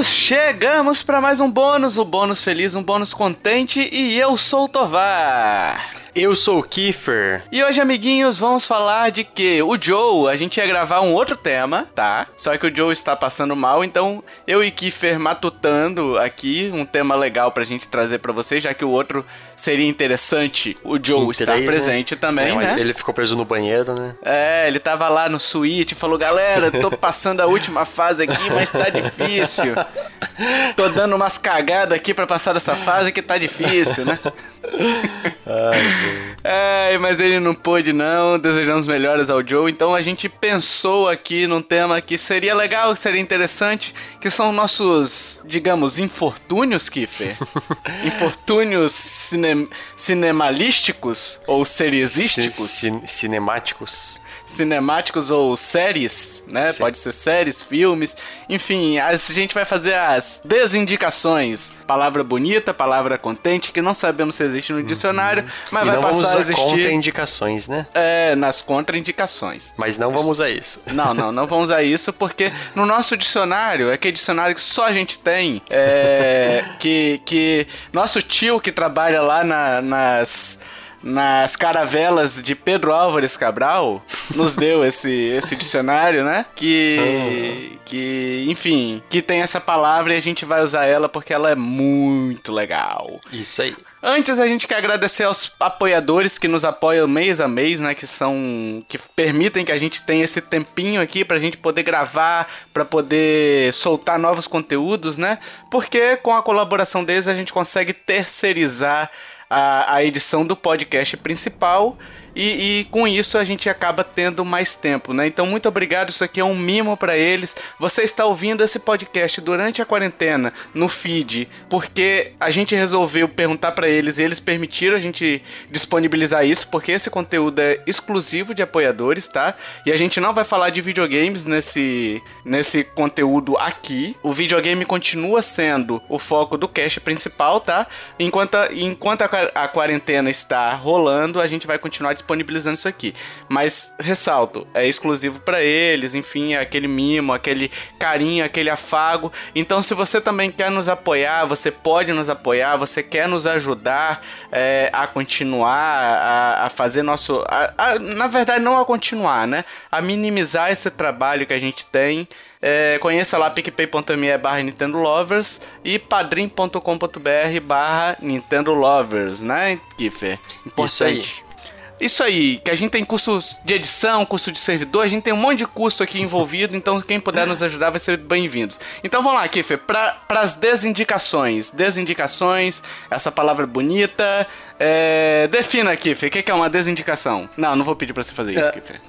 amiguinhos, chegamos para mais um bônus, um bônus feliz, um bônus contente e eu sou o Tovar. Eu sou o Kiefer. E hoje, amiguinhos, vamos falar de que o Joe, a gente ia gravar um outro tema, tá? Só que o Joe está passando mal, então eu e Kiefer matutando aqui um tema legal pra gente trazer para vocês, já que o outro seria interessante o Joe em estar três, né? presente né? também, é, mas né? ele ficou preso no banheiro, né? É, ele tava lá no suíte e falou, galera, tô passando a última fase aqui, mas tá difícil. Tô dando umas cagadas aqui para passar dessa fase que tá difícil, né? Ai, é, mas ele não pôde não, desejamos melhoras ao Joe, então a gente pensou aqui num tema que seria legal, que seria interessante, que são nossos, digamos, infortúnios, Kiffer. infortúnios cine cinemalísticos ou seriesísticos. C cinemáticos cinemáticos ou séries, né? Sim. Pode ser séries, filmes, enfim, a gente vai fazer as desindicações. Palavra bonita, palavra contente, que não sabemos se existe no dicionário, uhum. mas e vai passar a existir. contraindicações, né? É, nas contraindicações. Mas não vamos usar isso. Não, não, não vamos usar isso, porque no nosso dicionário, é aquele dicionário que só a gente tem, é, que, que nosso tio que trabalha lá na, nas nas caravelas de Pedro Álvares Cabral, nos deu esse, esse dicionário, né? Que, que, enfim, que tem essa palavra e a gente vai usar ela porque ela é muito legal. Isso aí. Antes a gente quer agradecer aos apoiadores que nos apoiam mês a mês, né, que são que permitem que a gente tenha esse tempinho aqui pra gente poder gravar, pra poder soltar novos conteúdos, né? Porque com a colaboração deles a gente consegue terceirizar a, a edição do podcast principal e, e, com isso a gente acaba tendo mais tempo, né? Então, muito obrigado. Isso aqui é um mimo para eles. Você está ouvindo esse podcast durante a quarentena no feed, porque a gente resolveu perguntar para eles e eles permitiram a gente disponibilizar isso, porque esse conteúdo é exclusivo de apoiadores, tá? E a gente não vai falar de videogames nesse, nesse conteúdo aqui. O videogame continua sendo o foco do cast principal, tá? Enquanto, enquanto a, a quarentena está rolando, a gente vai continuar disponibilizando isso aqui. Mas ressalto, é exclusivo para eles, enfim, é aquele mimo, aquele carinho, aquele afago. Então, se você também quer nos apoiar, você pode nos apoiar, você quer nos ajudar é, a continuar, a, a fazer nosso. A, a, na verdade, não a continuar, né? A minimizar esse trabalho que a gente tem. É, conheça lá picpay.me barra Nintendo Lovers e padrim.com.br barra Nintendo Lovers, né, Kiffer? Importante. Isso aí. Isso aí, que a gente tem cursos de edição, curso de servidor, a gente tem um monte de curso aqui envolvido, então quem puder nos ajudar vai ser bem-vindos. Então vamos lá, Kiffer, para as desindicações. Desindicações, essa palavra bonita, é, defina, Kiffer, o que é uma desindicação? Não, não vou pedir pra você fazer isso, é. Kiffer.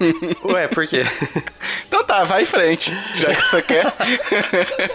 Ué, por quê? então tá, vai em frente, já que você quer.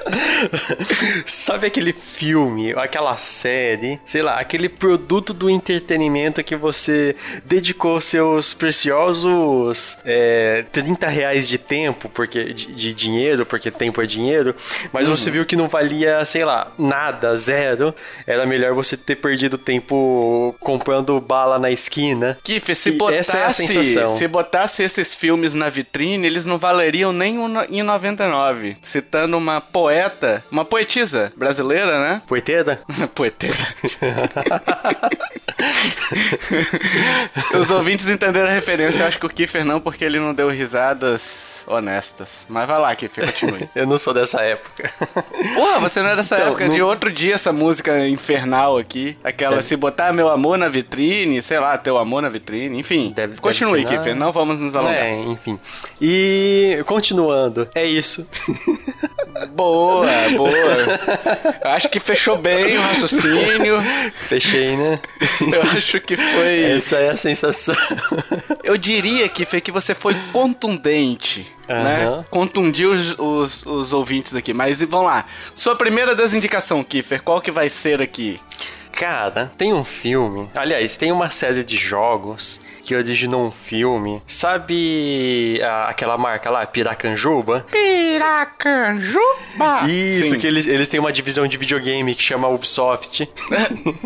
Sabe aquele filme, aquela série, sei lá, aquele produto do entretenimento que você dedicou seus preciosos é, 30 reais de tempo, porque de, de, dinheiro, porque tempo é dinheiro, mas uhum. você viu que não valia, sei lá, nada, zero. Era melhor você ter perdido tempo comprando bala na esquina. Kiff, se botasse, essa é a sensação. se botasse esses filmes na vitrine, eles não valeriam nem um em 99. Citando uma poeta, uma poetisa brasileira, né? Poeteira? Poeteira. Os ouvintes entenderam a referência, eu acho que o Kiffer não, porque ele não deu risadas honestas. Mas vai lá, Kiffer, continue. eu não sou dessa época. Porra, você não é dessa então, época. De outro dia, essa música infernal aqui. Aquela, se botar meu amor na vitrine, sei lá, teu amor na vitrine, enfim. Deve, continue, deve Kiffer, não vamos nos alongar. É, enfim. E, continuando, é isso. Boa, boa. Acho que fechou bem o raciocínio. Fechei, né? Eu acho que foi. Essa é a sensação. Eu diria que foi que você foi contundente. Uhum. Né? Contundiu os, os, os ouvintes aqui. Mas vamos lá. Sua primeira desindicação, Kiffer, qual que vai ser aqui? Cara, tem um filme. Aliás, tem uma série de jogos que originou um filme. Sabe a, aquela marca lá, Piracanjuba? Piracanjuba! Isso, Sim. que eles, eles têm uma divisão de videogame que chama Ubisoft.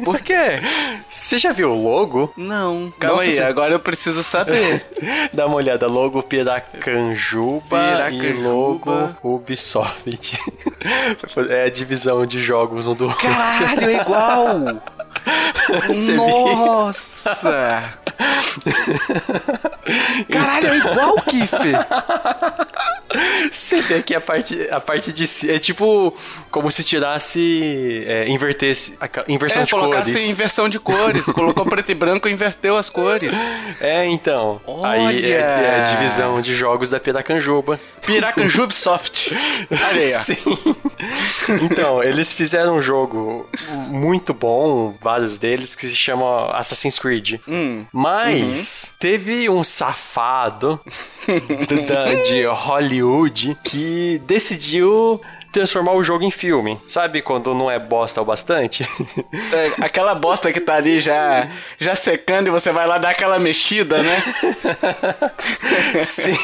Por quê? Você já viu o logo? Não. Calma Nossa, aí, você- agora eu preciso saber. Dá uma olhada, logo Piracanjuba, e Piracanjuba. logo Ubisoft. É a divisão de jogos um do outro. Caralho, é igual! Nossa! Caralho, é igual, Kiffer! Você vê que a parte, a parte de ci- é tipo como se tirasse, é, invertesse, a inversão É, de colocasse cores. inversão de cores. Colocou preto e branco e inverteu as cores. É, então. Aí é, Olha! é a divisão de jogos da Piracanjuba. Piracanjubsoft. Olha aí, ó. Sim. Então, eles fizeram um jogo muito bom, vários deles, que se chama Assassin's Creed. Hum. Mas teve um safado da- de Hollywood que decidiu transformar o jogo em filme. Sabe quando não é bosta o bastante? É, aquela bosta que tá ali já, já secando e você vai lá dar aquela mexida, né? Sim.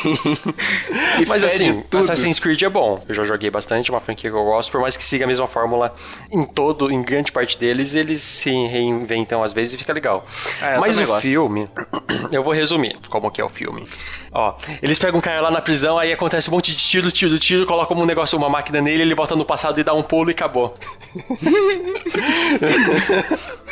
E Mas assim, tudo. Assassin's Creed é bom. Eu já joguei bastante, é uma franquia que eu gosto, por mais que siga a mesma fórmula em todo, em grande parte deles, eles se reinventam às vezes e fica legal. É, Mas o gosto. filme, eu vou resumir como que é o filme. Ó, eles pegam um cara lá na prisão, aí acontece um monte de tiro, tiro, tiro, colocam um negócio, uma máquina nele, ele volta no passado e dá um pulo e acabou.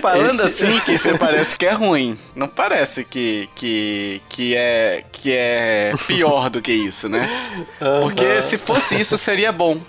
Falando Esse- assim, que parece que é ruim. Não parece que, que, que, é, que é pior do que isso, né? Porque se fosse isso, seria bom.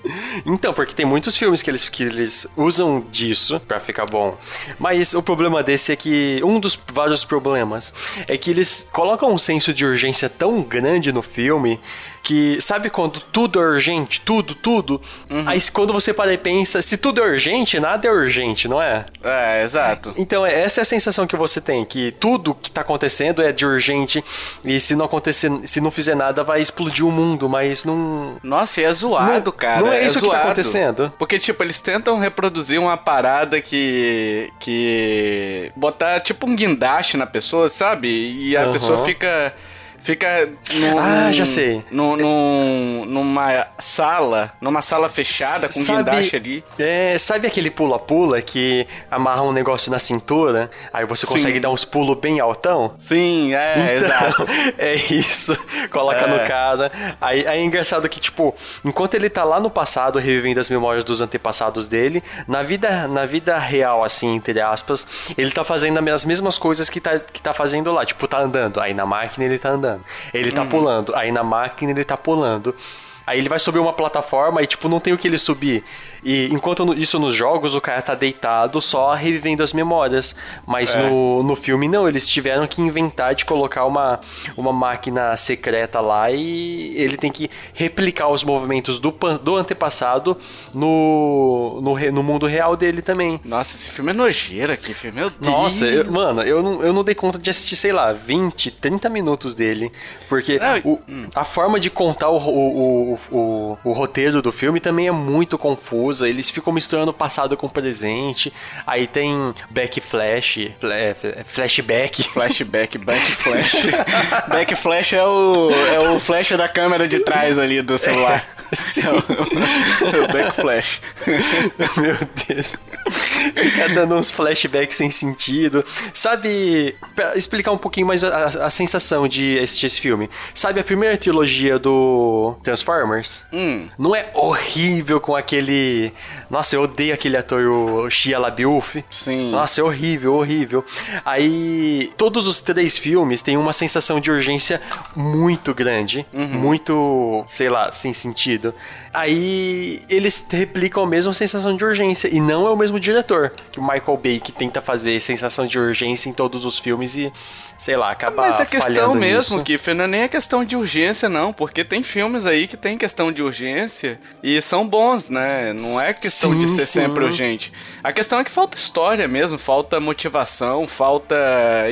Então, porque tem muitos filmes que eles, que eles usam disso pra ficar bom. Mas o problema desse é que. Um dos vários problemas é que eles colocam um senso de urgência tão grande no filme que. Sabe quando tudo é urgente? Tudo, tudo? Aí quando você para e pensa, se tudo é urgente, nada é urgente, não é? É, exato. Então, é- essa é a sensação que você tem, que tudo que tá acontecendo é de urgente e se não acontecer, se não fizer nada, vai explodir o mundo, mas não. Nossa, e é zoado, Não- cara. não é isso que tá zoado. acontecendo? Porque, tipo, eles tentam reproduzir uma parada que. que. botar tipo um guindaste na pessoa, sabe? E a Aham. pessoa fica. Fica num, Ah, já sei. Num, num- numa sala, numa sala fechada com Sabe- guindaste ali. É, sabe aquele pula-pula que amarra um negócio na cintura, aí você consegue Sim. dar uns pulos bem altão? Sim, é, exato. é isso. Coloca É. no cara. Aí, aí é engraçado que, tipo, enquanto ele tá lá no passado, revivendo as memórias dos antepassados dele, na vida, na vida real, assim, entre aspas, ele tá fazendo as mesmas coisas que tá, que tá fazendo lá. Tipo, tá andando. Aí na máquina ele tá andando. Ele Uhum. tá pulando. Aí na máquina ele tá pulando. Aí ele vai subir uma plataforma e, tipo, não tem o que ele subir. E enquanto isso nos jogos, o cara tá deitado só revivendo as memórias. Mas É. no, no filme, não. Eles tiveram que inventar de colocar uma, uma máquina secreta lá e ele tem que replicar os movimentos do, do antepassado no, no, no mundo real dele também. Nossa, esse filme é nojeira aqui, filme. Meu Deus. Nossa, eu- mano, eu não, eu não dei conta de assistir, sei lá, 20, 30 minutos dele. Porque Não, o- a forma de contar o, o, o, o, o roteiro do filme também é muito confusa. Eles ficam misturando passado com presente. Aí tem backflash, fla- flashback. Flashback, backflash. backflash é o, é o flash da câmera de trás ali do celular. Sim. É o, é o backflash. Meu Deus. Fica dando uns flashbacks sem sentido. Sabe, pra explicar um pouquinho mais a, a sensação de assistir esse filme. Sabe a primeira trilogia do Transformers? Hum. Não é horrível com aquele. Nossa, eu odeio aquele ator, o Shia LaBeouf. Sim. Nossa, é horrível, horrível. Aí, todos os três filmes têm uma sensação de urgência muito grande, Uhum. muito, sei lá, sem sentido. Aí, eles replicam a mesma sensação de urgência, e não é o mesmo diretor que o Michael Bay, que tenta fazer sensação de urgência em todos os filmes e, sei lá, acaba Mas a questão falhando mesmo, nisso. Kiffer, não é nem a questão de urgência, não. Porque tem filmes aí que tem questão de urgência e são bons, né? Não é questão Sim, de ser sim. sempre urgente. A questão é que falta história mesmo, falta motivação, falta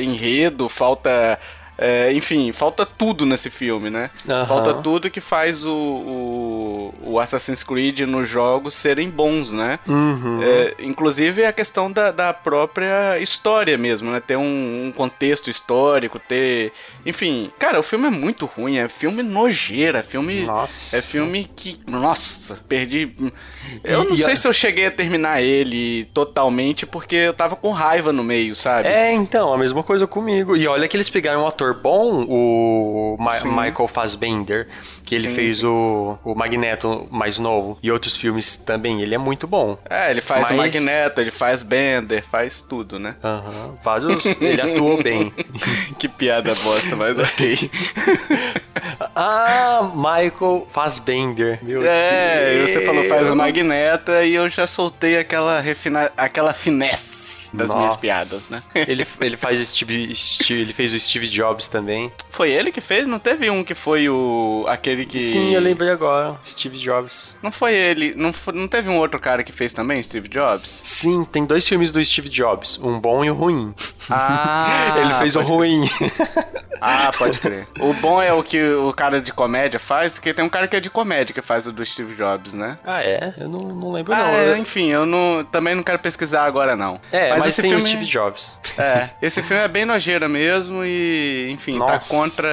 enredo, falta. É, enfim, falta tudo nesse filme, né? Aham. Falta tudo que faz o, o, o, Assassin's Creed nos jogos serem bons, né? Uhum. É, inclusive a questão da, da própria história mesmo, né? Ter um, um contexto histórico, ter. Enfim, cara, o filme é muito ruim, é filme nojeira, filme. Nossa. É filme que. Nossa, perdi. Eu E- não e sei a- se eu cheguei a terminar ele totalmente, porque eu tava com raiva no meio, sabe? É, então, a mesma coisa comigo. E olha que eles pegaram um ator bom, o Ma- Sim. Michael Fassbender, que ele Sim, fez o, o Magneto mais novo. E outros filmes também, ele é muito bom. É, ele faz o Mas- Magneto, ele faz Bender, faz tudo, né? Aham, vários. ele atuou bem. que piada bosta, mas ok. Ah, Michael Fassbender. Meu É, Deus. você falou faz o Magneto e eu já soltei aquela, refina... aquela finesse das minhas Nossa. piadas, né? ele, ele faz o Steve, Steve- ele fez o Steve Jobs também. Foi ele que fez? Não teve um que foi o. aquele que. Sim, eu lembrei agora. Steve Jobs. Não foi ele. Não, foi- não teve um outro cara que fez também, Steve Jobs? Sim, tem dois filmes do Steve Jobs, um bom e um ruim. Ah! ele fez o ruim. Ah, pode crer. O bom é o que o cara de comédia faz, porque tem um cara que é de comédia que faz o do Steve Jobs, né? ah, é? Eu não, não lembro Ah, não. é, enfim, eu não, também não quero pesquisar agora, não. É, mas, esse tem filme, o Steve Jobs. É, esse filme é bem nojeira mesmo e, enfim, Nossa. tá contra.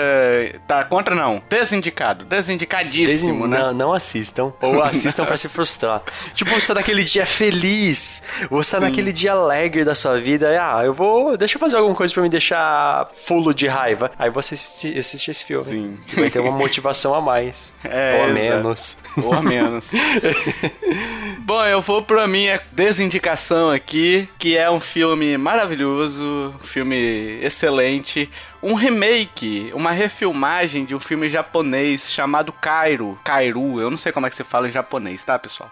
Tá contra, não. Desindicado. Desindicadíssimo, Desen- né? Não, não assistam. Ou assistam pra se frustrar. Tipo, você tá naquele dia feliz. Você tá Sim. naquele dia alegre da sua vida. Ah, eu vou. Deixa eu fazer alguma coisa pra me deixar fulo de raiva. Aí você assiste, assiste esse filme. Sim. Vai ter uma motivação a mais. É, ou a exato. menos. Ou a menos. Bom, eu vou pra minha desindicação aqui, que é um filme maravilhoso, um filme excelente, um remake, uma refilmagem de um filme japonês chamado Kairo, Kairu, eu não sei como é que se fala em japonês, tá, pessoal?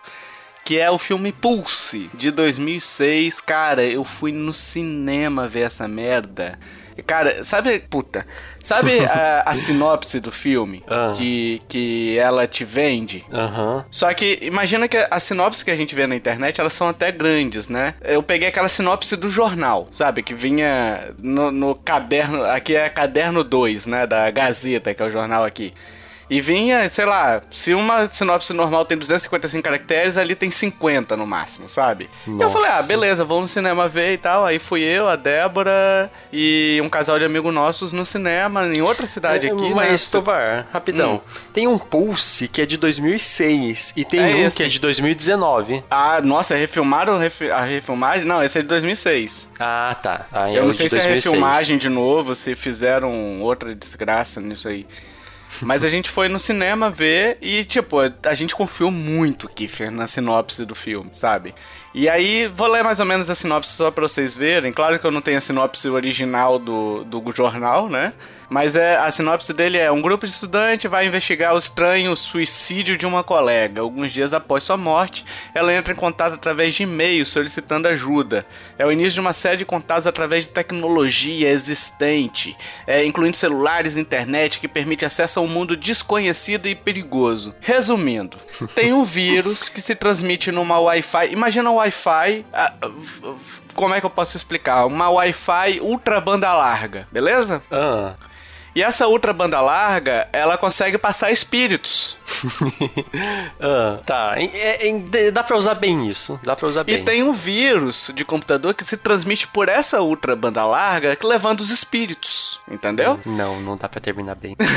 Que é o filme Pulse, de 2006. Cara, eu fui no cinema ver essa merda. Cara, sabe, puta, sabe a, a sinopse do filme Ah. que, que ela te vende? Aham. Só que imagina que as sinopses que a gente vê na internet, elas são até grandes, né? Eu peguei aquela sinopse do jornal, sabe? Que vinha no, no caderno, aqui é caderno 2, né? Da Gazeta, que é o jornal aqui. E vinha, sei lá, se uma sinopse normal tem 255 caracteres, ali tem 50 no máximo, sabe? E eu Nossa. falei, ah, beleza, vamos no cinema ver e tal. Aí fui eu, a Débora e um casal de amigo nossos no cinema, em outra cidade aqui, Mas, né? Tovar, rapidão. Hum. Tem um Pulse que é de 2006 e tem É um esse. que é de 2019. Ah, nossa, refilmaram refi- a refilmagem? Não, esse é de 2006. Ah, tá. Ah, é Eu o não sei se é 2006. refilmagem de novo, se fizeram outra desgraça nisso aí. Mas a gente foi no cinema ver e, tipo, a gente confiou muito, Kiffer, na sinopse do filme, sabe? E aí, vou ler mais ou menos a sinopse só pra vocês verem. Claro que eu não tenho a sinopse original do, do jornal, né? Mas é, a sinopse dele é: um grupo de estudantes vai investigar o estranho suicídio de uma colega. Alguns dias após sua morte, ela entra em contato através de e-mail solicitando ajuda. É o início de uma série de contatos através de tecnologia existente, é, incluindo celulares e internet que permite acesso a um mundo desconhecido e perigoso. Resumindo, tem um vírus que se transmite numa Wi-Fi. Imagina um Wi-Fi. ah, como é que eu posso explicar? Uma Wi-Fi ultra banda larga, beleza? Ah. E essa ultra banda larga, ela consegue passar espíritos. ah, tá. É- é- dá pra usar bem isso. Dá pra usar E bem. tem um vírus de computador que se transmite por essa ultra banda larga, que levando os espíritos. Entendeu? Não, não dá pra terminar bem.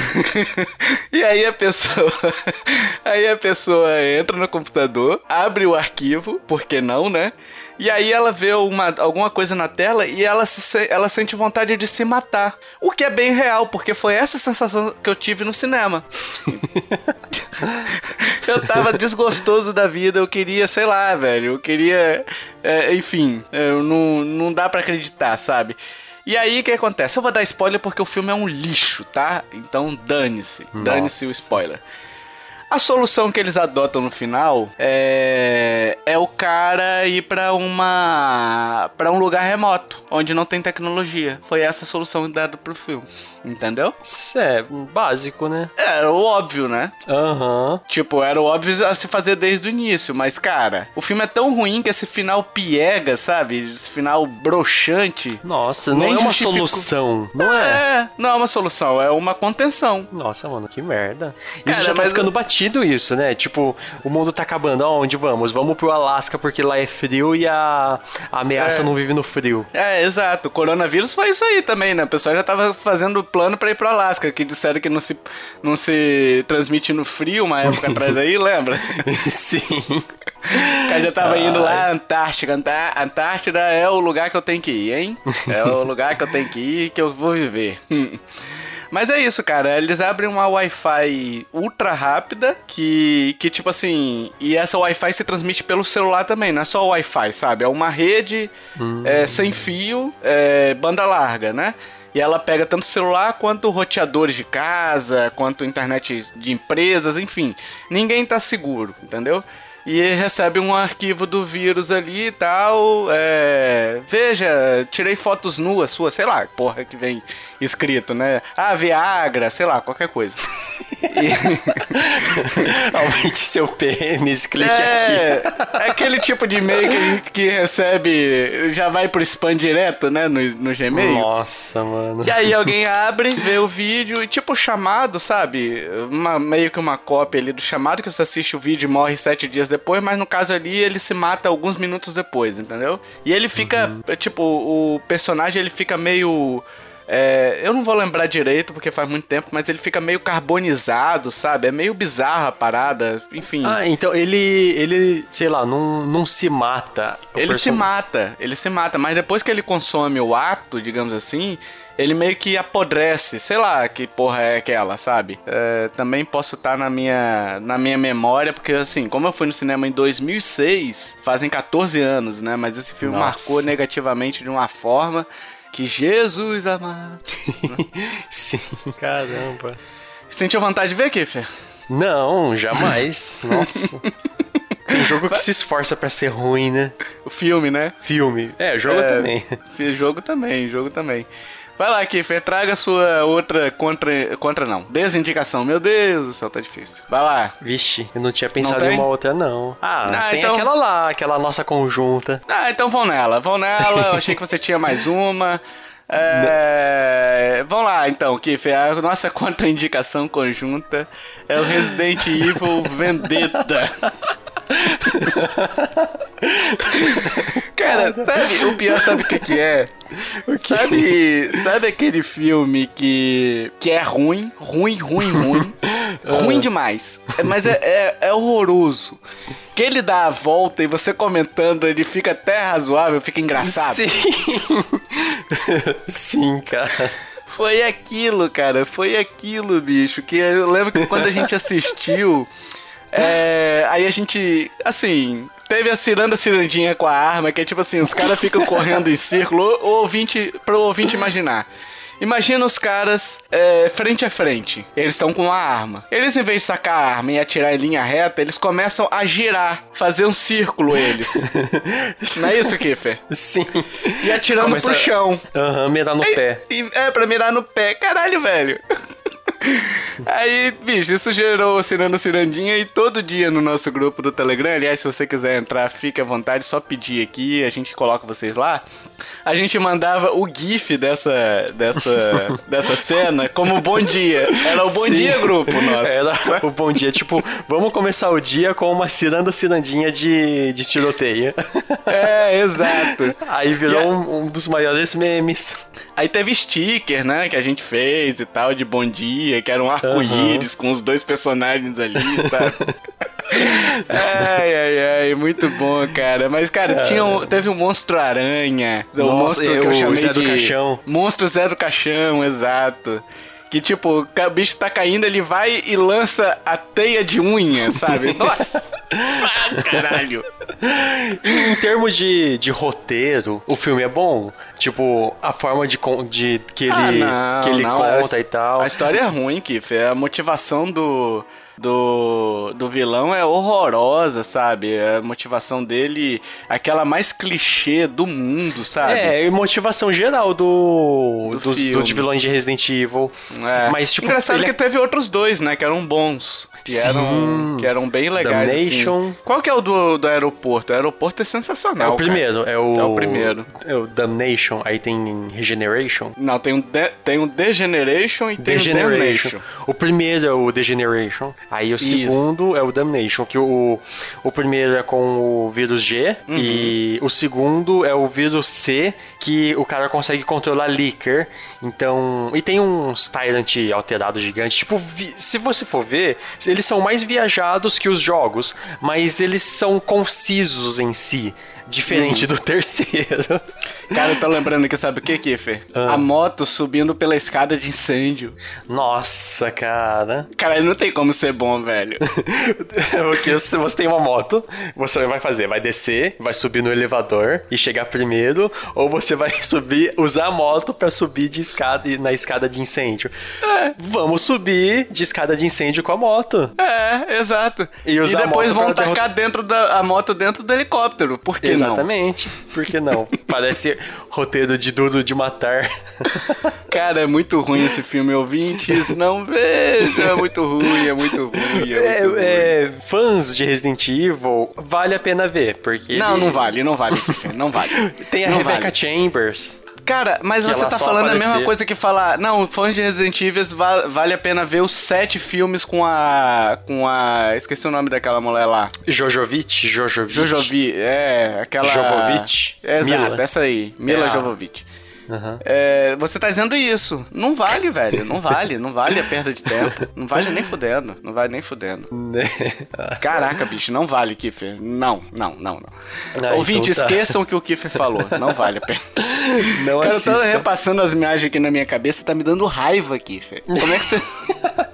E aí a pessoa. Aí a pessoa entra no computador, abre o arquivo, por que não, né? E aí ela vê uma, alguma coisa na tela e ela, se- ela sente vontade de se matar. O que é bem real, porque foi essa sensação que eu tive no cinema. Eu tava desgostoso da vida, eu queria, sei lá, velho, eu queria. é, enfim, eu não, não dá pra acreditar, sabe? E aí o que acontece? Eu vou dar spoiler porque o filme é um lixo, tá? Então dane-se. Dane-se o Nossa. A solução que eles adotam no final é, é o cara ir pra uma para um lugar remoto, onde não tem tecnologia. Foi essa a solução dada pro filme, entendeu? Isso é básico, né? Era o óbvio, né? Aham. Tipo, era o óbvio a se fazer desde o início, mas cara, o filme é tão ruim que esse final piega, sabe? Esse final broxante. Nossa, não é uma justificou. solução. Não é? É, não é uma solução, é uma contenção. Nossa, mano, que merda. Isso Cara, já tá ficando batido sentido isso, né? Tipo, o mundo tá acabando, aonde vamos? Vamos pro Alasca porque lá é frio e a, a ameaça É. não vive no frio. É, exato. O coronavírus foi isso aí também, né? O pessoal já tava fazendo plano pra ir pro Alasca, que disseram que não se, não se transmite no frio uma época atrás aí, lembra? Sim. O cara já tava indo lá, Antártica. Antá- Antártida é o lugar que eu tenho que ir, hein? É o lugar que eu tenho que ir, que eu vou viver. Hum. Mas é isso, cara. Eles abrem uma Wi-Fi ultra rápida que, que tipo assim. E essa Wi-Fi se transmite pelo celular também, não é só Wi-Fi, sabe? É uma rede é, sem fio, é, banda larga, né? E ela pega tanto celular quanto roteadores de casa, quanto internet de empresas, enfim. Ninguém tá seguro, entendeu? E recebe um arquivo do vírus ali e tal. É... Veja, tirei fotos nuas suas, sei lá, porra que vem escrito, né? Ah, Viagra, sei lá, qualquer coisa. E- Aumente seu pênis, clique aqui. é, é aquele tipo de e-mail que, que recebe, já vai pro spam direto, né? No, no Gmail. Nossa, mano. E aí alguém abre, vê o vídeo e tipo chamado, sabe? Uma, meio que uma cópia ali do chamado que você assiste o vídeo e morre sete dias depois, mas no caso ali ele se mata alguns minutos depois, entendeu? E ele fica, é, tipo, o personagem ele fica meio... é, eu não vou lembrar direito porque faz muito tempo, mas ele fica meio carbonizado, sabe? É meio bizarra a parada, enfim. Ah, então ele, ele, sei lá, não, não se mata. Ele se person- mata, ele se mata, mas depois que ele consome o ato, digamos assim, ele meio que apodrece, sei lá que porra é aquela, sabe? É, também posso estar na minha, na minha memória, porque assim, como eu fui no cinema em 2006, fazem 14 anos, né? Mas esse filme Nossa. marcou negativamente de uma forma que Jesus amado. Sim, caramba. Sentiu vontade de ver, Kiffer? Não, jamais. Nossa. Tem jogo que se esforça pra ser ruim, né? O filme, né? Filme. É, jogo É, também. Jogo também, jogo também. Vai lá, Kiffer, traga sua outra contra. Contra não. Desindicação. Meu Deus do céu, tá difícil. Vai lá. Vixe, eu não tinha pensado Não em uma outra, não. Ah, Ah, tem então- aquela lá, aquela nossa conjunta. Ah, então vão nela, vão nela. Eu achei que você tinha mais uma. É... Vamos lá, então, Kiffer. A nossa contraindicação conjunta é o Resident Evil Vendetta. Cara, sabe, o pior sabe o que, que é? Sabe, sabe aquele filme que, que é ruim, ruim, ruim, ruim, ruim demais, É, mas é, é, é horroroso. Que ele dá a volta e você comentando, ele fica até razoável, fica engraçado. Sim. Sim, cara. Foi aquilo, cara, foi aquilo, bicho. Que eu lembro que quando a gente assistiu, é, aí a gente, assim, teve a ciranda cirandinha com a arma, que é tipo assim, os caras ficam correndo em círculo, o, o ouvinte, pro ouvinte imaginar. Imagina os caras é, frente a frente. Eles estão com uma arma. Eles, em vez de sacar a arma e atirar em linha reta, eles começam a girar, fazer um círculo eles. Não é isso, Kiffer? Sim. E atirando Começa- pro chão. Aham, mirar no pé. E- é, pra mirar no pé. Caralho, velho. Aí, bicho, isso gerou Ciranda Cirandinha e todo dia no nosso grupo do Telegram, aliás, se você quiser entrar, fique à vontade, só pedir aqui, a gente coloca vocês lá. A gente mandava o GIF dessa, dessa, dessa cena como bom dia. Era o bom Sim. dia grupo nosso. Era o bom dia. Tipo, vamos começar o dia com uma ciranda cirandinha de, de tiroteio. É, exato. Aí virou um, um dos maiores memes. Aí teve sticker, né, que a gente fez e tal, de bom dia, que era um arco-íris com os dois personagens ali, sabe? ai, ai, ai, muito bom, cara. Mas, cara, tinha um- teve um monstro-aranha. O Nossa, monstro que é, eu o Zé do. Caixão. Monstro Zé do Caixão, exato. Que, tipo, o bicho tá caindo, ele vai e lança a teia de unha, sabe? Nossa! Ah, caralho! Em, em termos de, de roteiro, o filme é bom. Tipo, a forma de, de que ele, Ah, não, que ele não, conta a- e tal. A história é ruim, Kiff. A motivação do, do, do vilão é horrorosa, sabe? A motivação dele, aquela mais clichê do mundo, sabe? É, e motivação geral do, Do dos, filme. dos vilões de Resident Evil. É. Mas, tipo, Engraçado que é- teve outros dois, né? Que eram bons. Que, Sim. eram, que eram bem legais. Damnation. Assim. Qual que é o do, do aeroporto? O aeroporto é É sensacional. o primeiro, é o. É o primeiro. É o Damnation, aí tem Regeneration. Não, tem um, de, tem um Degeneration e tem um Degeneration. Damnation. O primeiro é o Degeneration. Aí o Isso. segundo é o Damnation, que o, o primeiro é com o vírus G uhum. e o segundo é o vírus C, que o cara consegue controlar Licker. Então, e tem uns Tyrant alterados gigantes. Tipo, se você for ver, eles são mais viajados que os jogos, mas eles são concisos em si. Diferente hum. do terceiro. Cara, eu tô lembrando que sabe o que, Kiffer? Ah. A moto subindo pela escada de incêndio. Nossa, cara. Cara, não tem como ser bom, velho. Porque se você tem uma moto, você vai fazer, vai descer, vai subir no elevador e chegar primeiro, ou você vai subir, usar a moto para subir de escada na escada de incêndio. É. Vamos subir de escada de incêndio com a moto. É, exato. E, e depois vão tacar dentro da a moto dentro do helicóptero. Por que Exatamente. não? Por que não? Parece roteiro de Duro de Matar. Cara, é muito ruim esse filme, ouvintes. Não vejam, é muito ruim, é muito ruim. É, é, muito é ruim. fãs de Resident Evil, vale a pena ver, porque. Não, ele... não vale, não vale, não vale. Tem a não Rebecca vale. Chambers. Cara, mas você tá falando aparecer. a mesma coisa que falar. Não, fãs de Resident Evil va vale a pena ver os sete filmes com a. com a. Esqueci o nome daquela mulher lá. Jojovic? Jojovic. Jojovic, é, aquela. Jovovic? Exato, Mila. essa aí. Mila é Jovovic. Uhum. É, você tá dizendo isso. Não vale, velho. Não vale. Não vale a perda de tempo. Não vale nem fudendo. Não vale nem fudendo. Né? Caraca, bicho. Não vale, Kiffer. Não, não, não, não. Ah, Ouvinte, então tá. esqueçam o que o Kiffer falou. Não vale a pena. Não Cara, assista. eu tô repassando as imagens aqui na minha cabeça. Tá me dando raiva, Kiffer. Como é que você...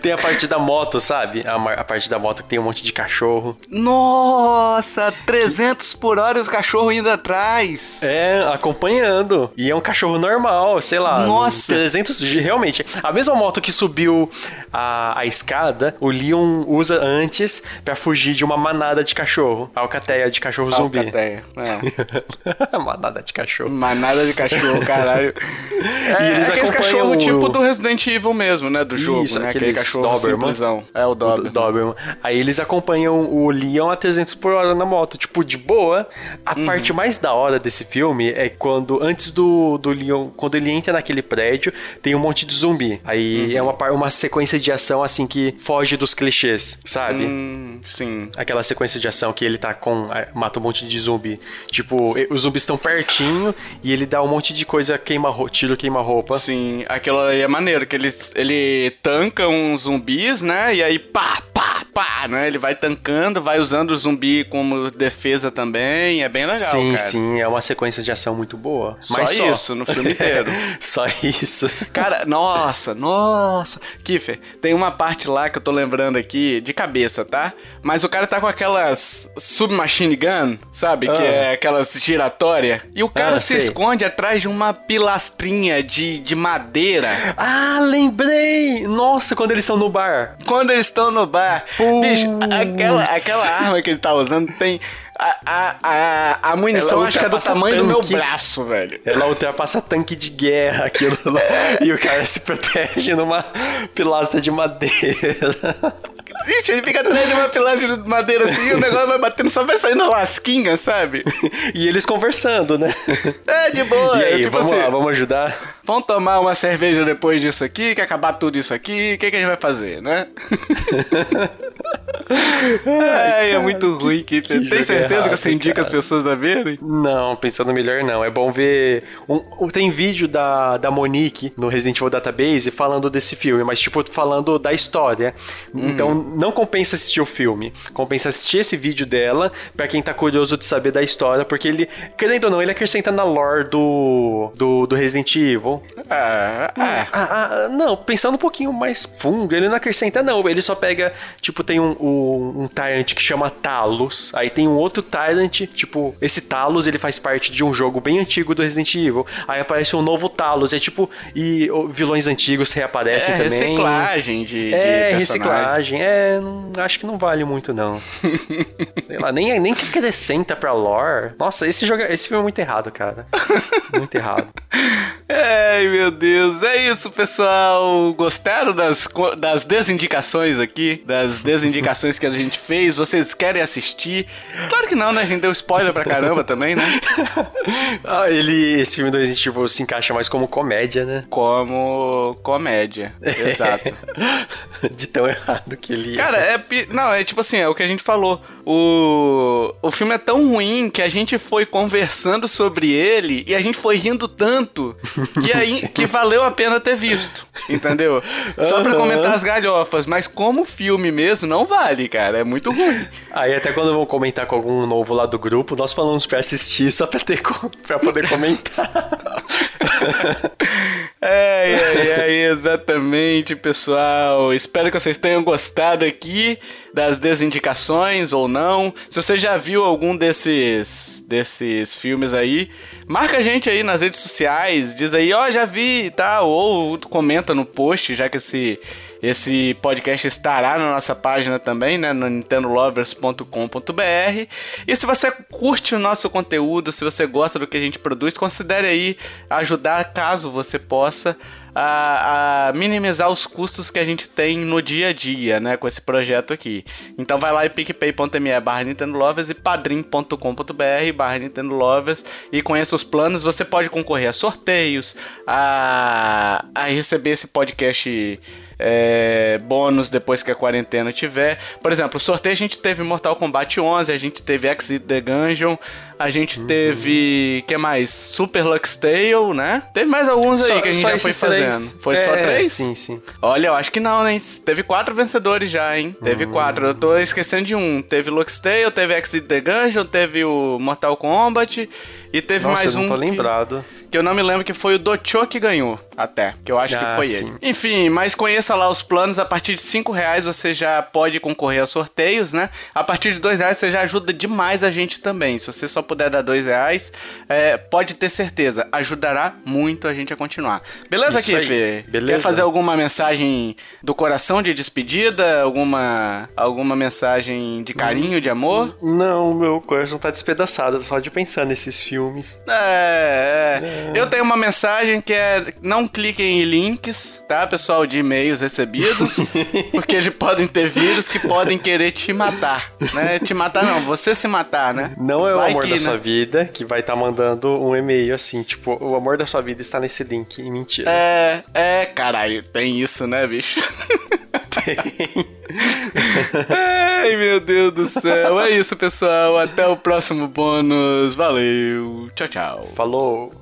tem a parte da moto, sabe? A, a, parte da moto que tem um monte de cachorro. Nossa, 300 por hora e os cachorros indo atrás. É, acompanhando. E é um cachorro normal, sei lá. Nossa. 300, realmente. A mesma moto que subiu a, a escada, o Leon usa antes para fugir de uma manada de cachorro. A alcateia de cachorro zumbi. Alcateia, é. manada de cachorro. Manada de cachorro, caralho. É, e eles é aquele cachorro o... tipo do Resident Evil mesmo, né? Do jogo, Isso, né? Aquele cachorro Doberman. É o Doberman. O Doberman. Aí eles acompanham o Leon a 300 por hora na moto. Tipo, de boa. A uhum. parte mais da hora desse filme é quando, antes do, do Leon, quando ele entra naquele prédio, tem um monte de zumbi. Aí uhum. é uma, uma sequência de ação, assim, que foge dos clichês, sabe? Hum, sim. Aquela sequência de ação que ele tá com... mata um monte de zumbi. Tipo, os zumbis estão pertinho e ele dá um monte de coisa, queima tiro, queima roupa. Sim, aquilo aí é maneiro, que ele, ele tanca uns zumbis, né? E aí pá, pá, pá, né? Ele vai tancando, vai usando o zumbi como defesa também. É bem legal, sim, cara. Sim, é uma sequência de ação muito boa. Só Mas só isso no filme inteiro. só isso. Cara, nossa, nossa. Kiffer, tem uma parte lá que eu tô lembrando aqui de cabeça, tá? Mas o cara tá com aquelas submachine gun, sabe? Ah. Que é aquelas giratória. E o cara ah, se sei. esconde atrás de uma pilastrinha de, de madeira. Ah, lembrei! Nossa, quando eles estão no bar. Quando eles estão no bar. Bicho, aquela, aquela arma que ele tá usando tem a, a, a, a munição acho que é do tamanho tanque. do meu braço, velho. Ela ultrapassa tanque de guerra, aquilo lá. e o cara se protege numa pilastra de madeira. Gente, ele fica atrás de uma pilastra de madeira assim e o negócio vai batendo, só vai saindo lasquinha, sabe? e eles conversando, né? É, de boa. E aí, tipo vamos assim, lá, vamos ajudar? Vamos tomar uma cerveja depois disso aqui, que acabar tudo isso aqui, o que, que a gente vai fazer, né? é, é muito ruim. Que, que tem certeza errado, que você indica cara. as pessoas a verem? Não, pensando melhor não. É bom ver. Um, tem vídeo da, da Monique no Resident Evil Database falando desse filme, mas tipo, falando da história. Hum. Então não compensa assistir o filme. Compensa assistir esse vídeo dela para quem tá curioso de saber da história, porque ele, querendo ou não, ele acrescenta na lore do, do, do Resident Evil ah, ah, ah, não, pensando um pouquinho mais fundo, ele não acrescenta, não. Ele só pega, tipo, tem um, um, um Tyrant que chama Talos. Aí tem um outro Tyrant, tipo, esse Talos ele faz parte de um jogo bem antigo do Resident Evil. Aí aparece um novo Talos. É tipo, e vilões antigos reaparecem é, também. Reciclagem de. É, de reciclagem. É, não, acho que não vale muito, não. Sei lá, nem, nem que acrescenta pra lore. Nossa, esse jogo, esse filme é muito errado, cara. Muito errado. Ai, meu Deus. É isso, pessoal. Gostaram das, das desindicações aqui? Das desindicações que a gente fez? Vocês querem assistir? Claro que não, né? A gente deu spoiler pra caramba também, né? ah, ele, esse filme do Resident Evil se encaixa mais como comédia, né? Como comédia, exato. De tão errado que ele Cara, é... Não, é tipo assim, é o que a gente falou. O, o filme é tão ruim que a gente foi conversando sobre ele e a gente foi rindo tanto que, aí, que valeu a pena ter visto, entendeu? Só pra comentar as galhofas, mas como filme mesmo, não vale, cara. É muito ruim. Aí até quando eu vou comentar com algum novo lá do grupo, nós falamos pra assistir só pra, ter, pra poder comentar. é, é, é, exatamente, pessoal. Espero que vocês tenham gostado aqui das desindicações ou não. Se você já viu algum desses desses filmes aí, marca a gente aí nas redes sociais, diz aí, ó, oh, já vi e tal, ou comenta no post, já que esse esse podcast estará na nossa página também, né, no nintendolovers.com.br. E se você curte o nosso conteúdo, se você gosta do que a gente produz, considere aí ajudar caso você possa a, a, minimizar os custos que a gente tem no dia a dia, né, com esse projeto aqui. Então vai lá em picpay.me barra Nintendo Lovers e padrim.com.br barra Nintendo Lovers e conheça os planos. Você pode concorrer a sorteios, a, a receber esse podcast é, bônus depois que a quarentena tiver. Por exemplo, o sorteio a gente teve Mortal Kombat 11, a gente teve Exit the Gungeon, a gente uhum. teve. que mais? Super Lux Tale, né? Teve mais alguns aí só, que a gente já foi fazendo. Três. Foi é, só três? Sim, sim. Olha, eu acho que não, né? Teve quatro vencedores já, hein? Teve uhum. quatro. Eu tô esquecendo de um. Teve Lux Tale, teve Exit the Gungeon, teve o Mortal Kombat e teve Nossa, mais eu um. Não tô lembrado. Que eu não me lembro que foi o Docho que ganhou, até. Que eu acho ah, que foi sim. ele. Enfim, mas conheça lá os planos. A partir de 5 reais você já pode concorrer a sorteios, né? A partir de 2 reais você já ajuda demais a gente também. Se você só puder dar 2 reais, é, pode ter certeza. Ajudará muito a gente a continuar. Beleza, Isso Kiff? Beleza. Quer fazer alguma mensagem do coração de despedida? Alguma, alguma mensagem de carinho, de amor? Não, meu coração tá despedaçado só de pensar nesses filmes. É, é. é. Eu tenho uma mensagem que é: não cliquem em links, tá, pessoal, de e-mails recebidos, porque eles podem ter vírus que podem querer te matar, né? Te matar não, você se matar, né? Não é o amor que, da né? sua vida que vai estar tá mandando um e-mail assim, tipo, o amor da sua vida está nesse link, e mentira. É, é, caralho, tem isso, né, bicho? Tem. Ai, meu Deus do céu. É isso, pessoal. Até o próximo bônus. Valeu. Tchau, tchau. Falou.